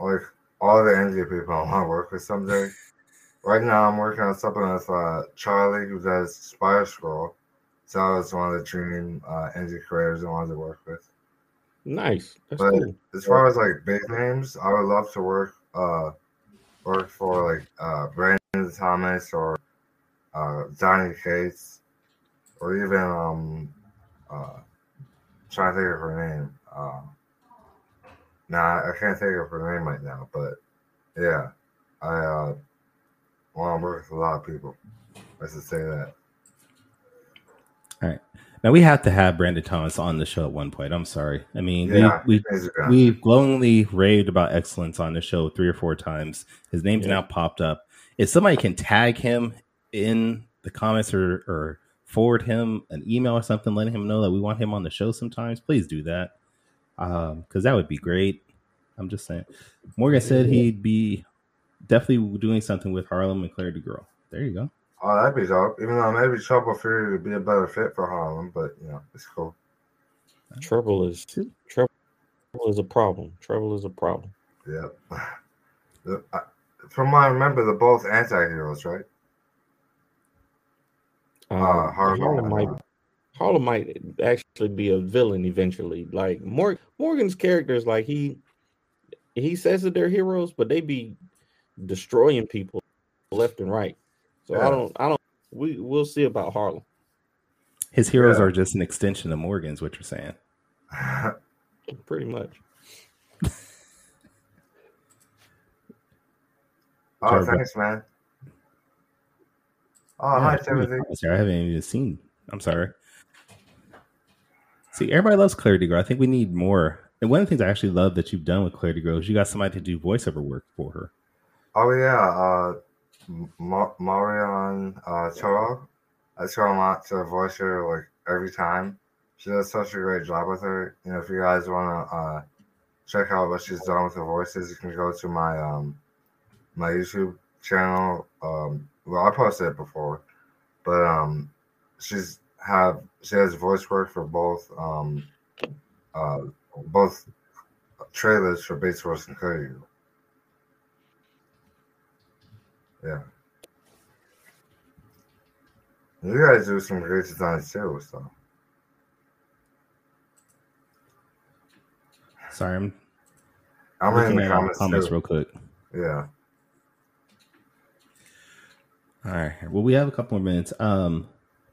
like all the indie people I want to work with someday. right now, I'm working on something with uh, Charlie, who does Spider Scroll. So I was one of the dream uh, indie creators I wanted to work with. Nice. That's but cool. as far as like big names, I would love to work uh work for like uh Brandon Thomas or uh Donny Cates or even um uh trying to think of her name. Uh nah I can't think of her name right now, but yeah. I uh want to work with a lot of people. Let's just say that. All right. Now we have to have Brandon Thomas on the show at one point. I'm sorry. I mean, yeah, we we we've glowingly raved about excellence on the show three or four times. His name's yeah. now popped up. If somebody can tag him in the comments or or forward him an email or something, letting him know that we want him on the show sometimes, please do that. Um, because that would be great. I'm just saying. Morgan said he'd be definitely doing something with Harlem and Clarity Girl. There you go. Oh, that'd be dope. Even though maybe Trouble Fury would be a better fit for Harlem, but you know, it's cool. Trouble is trouble is a problem. Trouble is a problem. Yeah. From what I remember, they're both anti-heroes, right? Um, uh, Harlem, Harlem might Harlem might actually be a villain eventually. Like Morgan, Morgan's characters, like he he says that they're heroes, but they be destroying people left and right. So yeah. I don't, I don't. We we'll see about Harlem. His heroes yeah. are just an extension of Morgan's. What you're saying? Pretty much. oh, thanks, man. Oh, yeah, hi, Timothy. I haven't even seen. I'm sorry. See, everybody loves Clarity Girl. I think we need more. And one of the things I actually love that you've done with Clarity Girl is you got somebody to do voiceover work for her. Oh yeah, uh, Ma- Marion uh, Choro. I a lot to voice her like every time. She does such a great job with her. You know, if you guys want to uh, check out what she's done with her voices, you can go to my um, my YouTube channel. Um, well, I posted it before, but um, she's have she has voice work for both um, uh, both trailers for Bassforce and Cody. Yeah. You guys do some great designs too, so. Sorry, I'm. I'm reading the comments, comments real quick. Yeah. All right. Well, we have a couple more minutes. Um,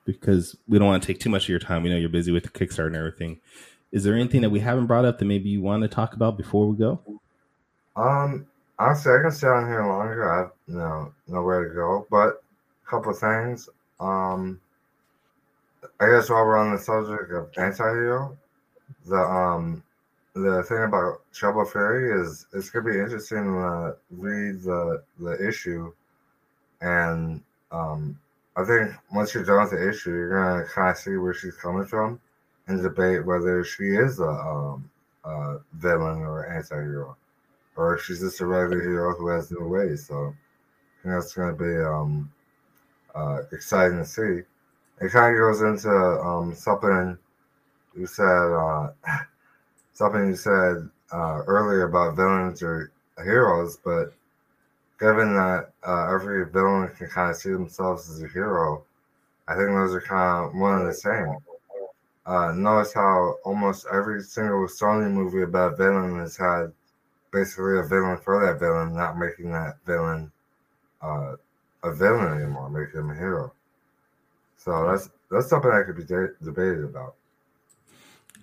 because we don't want to take too much of your time. We know you're busy with the Kickstarter and everything. Is there anything that we haven't brought up that maybe you want to talk about before we go? Um, honestly, I can stay on here longer. I have you know nowhere to go, but a couple things. Um, I guess while we're on the subject of anti-hero, the um the thing about Trouble Fairy is it's gonna be interesting to read the the issue and um I think once you're done with the issue, you're gonna kind of see where she's coming from and debate whether she is a, um, a villain or anti-hero, or she's just a regular hero who has new ways. So I think that's gonna be um, uh, exciting to see. It kind of goes into um, something you said, uh, something you said uh, earlier about villains or heroes, but given that uh, every villain can kind of see themselves as a hero, I think those are kind of one and the same. Uh, notice how almost every single Sony movie about villain has had basically a villain for that villain, not making that villain uh, a villain anymore, making him a hero. So that's that's something I could be de- debated about.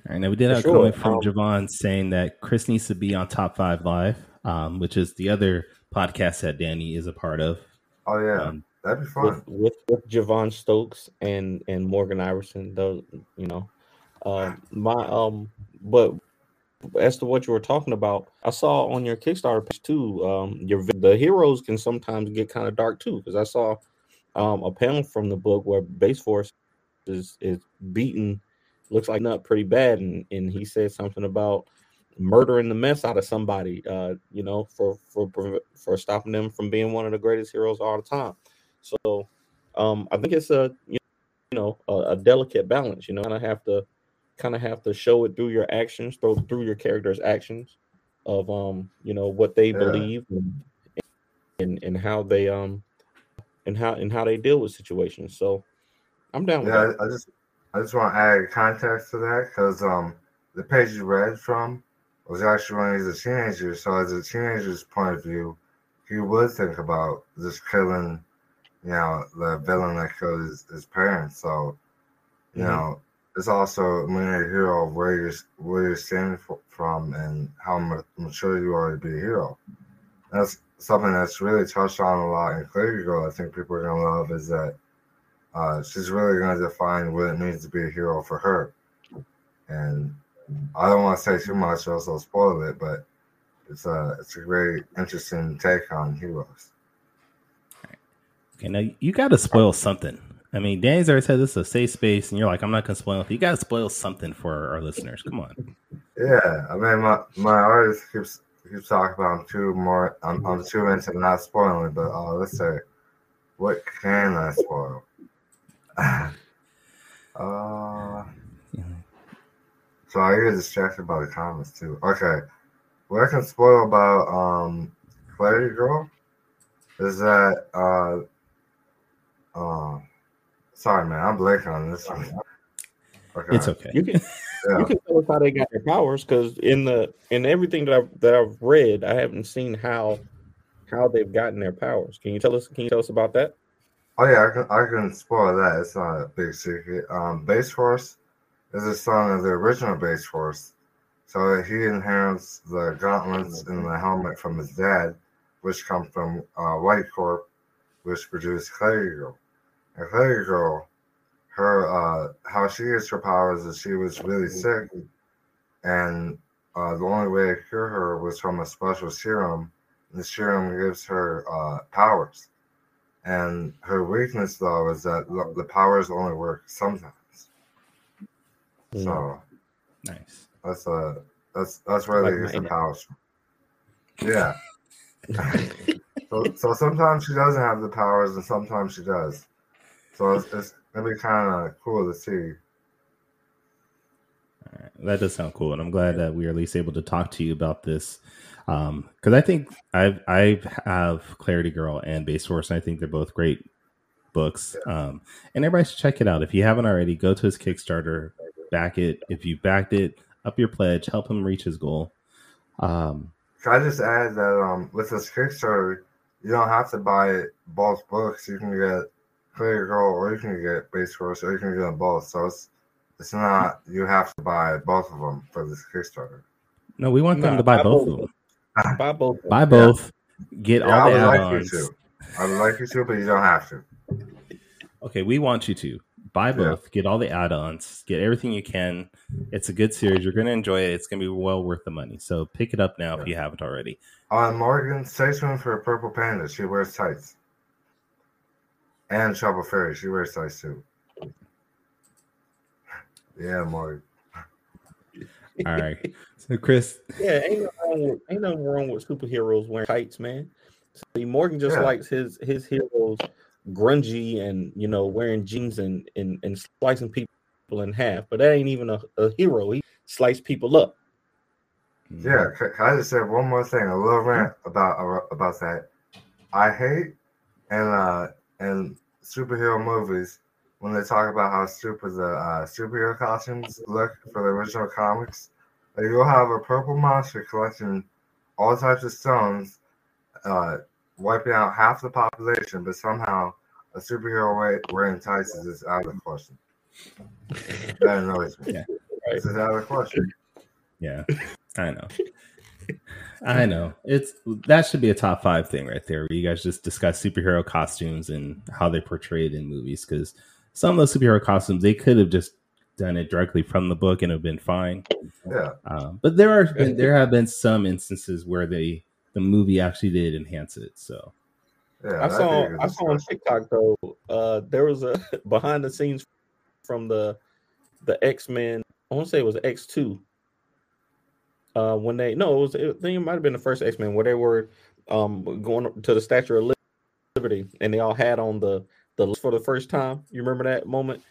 All right, now we did have a comment from um, Javon saying that Chris needs to be on Top Five Live, um, which is the other podcast that Danny is a part of. Oh yeah, um, that'd be fun with, with, with Javon Stokes and and Morgan Iverson. Those you know, um, my um, but as to what you were talking about, I saw on your Kickstarter page too. Um, your the heroes can sometimes get kind of dark too because I saw um a panel from the book where Bassforce is is beaten, looks like not pretty bad, and and he said something about murdering the mess out of somebody, uh, you know, for for for stopping them from being one of the greatest heroes all the time. So um, I think it's a you know a, a delicate balance. You know, kind of have to kind of have to show it through your actions, through through your character's actions of um you know what they yeah. believe and, and and how they um and how and how they deal with situations. So I'm down yeah, with that. I just I just want to add context to that because um the page you read from was actually when he was a teenager. So as a teenager's point of view, he would think about just killing, you know, the villain that killed his, his parents. So, you mm-hmm. know, it's also a hero of where you're where you're standing from and how mature you are to be a hero. That's something that's really touched on a lot in Clarity Girl. I think people are gonna love is that uh, she's really gonna define what it means to be a hero for her, and I don't want to say too much, or else I'll spoil it. But it's a it's a very interesting take on heroes. Okay, now you got to spoil something. I mean, Danny's already said this is a safe space, and you're like, I'm not gonna spoil. You got to spoil something for our listeners. Come on. Yeah, I mean, my my artist keeps keeps talking about I'm too more I'm, I'm too into not spoiling, but uh, let's say, what can I spoil? uh so I get distracted by the comments too. Okay. What I can spoil about um Clarity Girl is that uh uh sorry man, I'm blanking on this one. Okay. It's okay. You can yeah. you can tell us how they got their powers because in the in everything that I've that I've read, I haven't seen how how they've gotten their powers. Can you tell us? Can you tell us about that? Oh yeah, I can I can spoil that. It's not a big secret. Um, Bassforce is a son of the original Bassforce, so he inherits the gauntlets and the helmet from his dad, which come from uh, White Corp, which produced Girl. And Clary her uh, how she gets her powers is she was really sick, and uh, the only way to cure her was from a special serum. And the serum gives her uh, powers. And her weakness, though, is that the powers only work sometimes. Mm. So, nice. That's a that's that's where like they use the powers. Yeah. so, so sometimes she doesn't have the powers, and sometimes she does. So it's, it's gonna be kind of cool to see. That does sound cool, and I'm glad that we are at least able to talk to you about this because um, I think I've I have Clarity Girl and Bassforce, and I think they're both great books. Um, and everybody should check it out if you haven't already. Go to his Kickstarter, back it. If you backed it, up your pledge, help him reach his goal. Um, Can I just add that um, with this Kickstarter, you don't have to buy both books. You can get Clarity Girl, or you can get Bassforce, or you can get them both. So it's it's not you have to buy both of them for this Kickstarter. No, we want them to buy both of them. Buy both. Buy both. Yeah. Get yeah, all the add-ons. Like you to I would like you to, but you don't have to. Okay, we want you to buy both. Yeah. Get all the add-ons. Get everything you can. It's a good series. You're going to enjoy it. It's going to be well worth the money. So pick it up now yeah. if you haven't already. On uh, Morgan, stay tuned for a purple panda. She wears tights. And Shovel Fairy, she wears tights too. Yeah, Morgan. All right. So Chris. Yeah, ain't nothing wrong with, ain't nothing wrong with superheroes wearing tights, man. See, Morgan just yeah. likes his his heroes grungy and you know wearing jeans and and, and slicing people in half. But that ain't even a, a hero. He sliced people up. Yeah, I just said one more thing, a little rant about uh, about that. I hate and uh and superhero movies when they talk about how stupid the uh, superhero costumes look for the original comics. Like you'll have a purple monster collecting all types of stones, uh, wiping out half the population, but somehow a superhero wearing tights is out of the question. that annoys me. Yeah. This is out of the question. Yeah, I know. I know. It's that should be a top five thing right there. Where you guys just discuss superhero costumes and how they're portrayed in movies because some of those superhero costumes they could have just done it directly from the book and have been fine. Yeah. Um, but there are there have been some instances where they the movie actually did enhance it. So yeah, I saw I saw on TikTok though. Uh, there was a behind the scenes from the the X Men. I want to say it was X two. Uh, when they no, it was I think it might have been the first X Men where they were um going to the Statue of Liberty and they all had on the the for the first time. You remember that moment?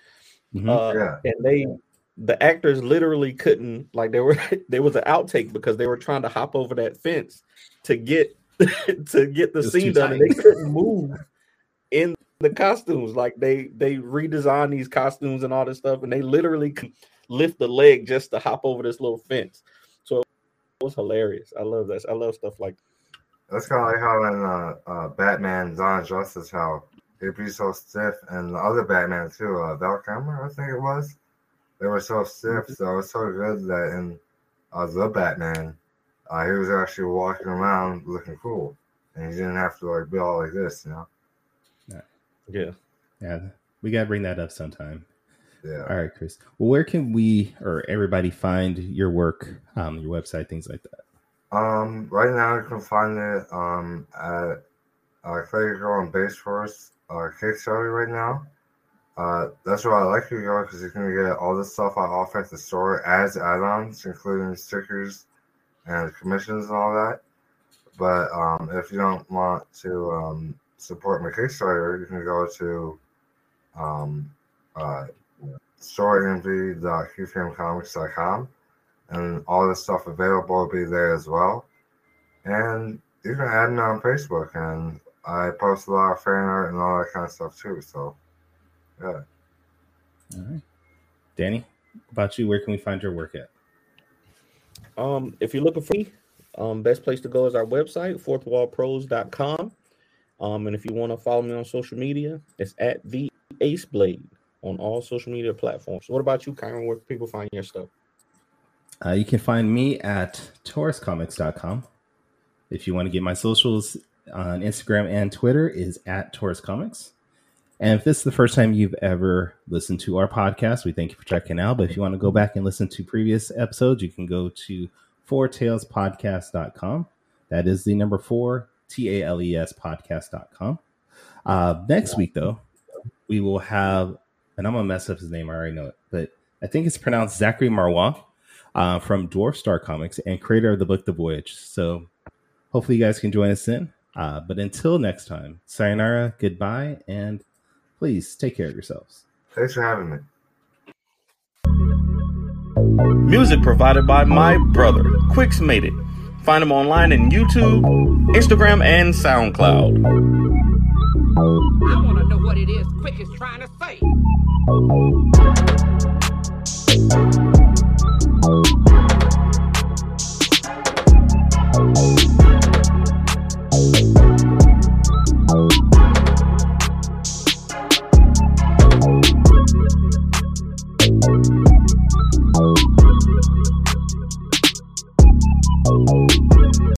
Mm-hmm. Uh, yeah. And they, the actors literally couldn't like there were there was an outtake because they were trying to hop over that fence to get to get the scene done, and they couldn't move in the costumes. Like they they redesigned these costumes and all this stuff, and they literally lift the leg just to hop over this little fence. So it was hilarious. I love that. I love stuff like. That's kind of like how in uh, uh, Batman Dawn Justice, how It'd be so stiff, and the other Batman too, uh, Val Kilmer, I think it was. They were so stiff, so it's so good that in uh, the Batman, uh, he was actually walking around looking cool, and he didn't have to like be all like this, you know. Yeah, yeah, yeah. We gotta bring that up sometime. Yeah. All right, Chris. Well, where can we or everybody find your work, um, your website, things like that? Um, right now you can find it um at uh, Clarity Girl on Bassforce uh, Kickstarter right now. Uh, that's why I like you go because you can get all the stuff I offer at the store as add-ons, including stickers and commissions and all that. But um, if you don't want to um, support my Kickstarter, you can go to um, uh, storeenvy.keyframecomics.com and all the stuff available will be there as well. And you can add me on Facebook and I post a lot of fan art and all that kind of stuff too. So, yeah. All right, Danny, about you, where can we find your work at? Um, if you're looking for me, Um, best place to go is our website, fourthwallpros.com. Um, and if you want to follow me on social media, it's at the Ace Blade on all social media platforms. What about you, Kyrun? Where people find your stuff? Uh, you can find me at tauruscomics.com. If you want to get my socials on Instagram and Twitter is at Taurus Comics. And if this is the first time you've ever listened to our podcast, we thank you for checking out. But if you want to go back and listen to previous episodes, you can go to fourtalespodcast.com. That is the number four, T A L E S podcast.com. Uh, next week, though, we will have, and I'm going to mess up his name, I already know it, but I think it's pronounced Zachary Marwa uh, from Dwarf Star Comics and creator of the book The Voyage. So hopefully you guys can join us in. Uh, but until next time, sayonara, goodbye, and Please take care of yourselves. Thanks for having me. Music provided by my brother, Quicks Made It. Find him online in YouTube, Instagram, and SoundCloud. I want to know what it is Quick is trying to say.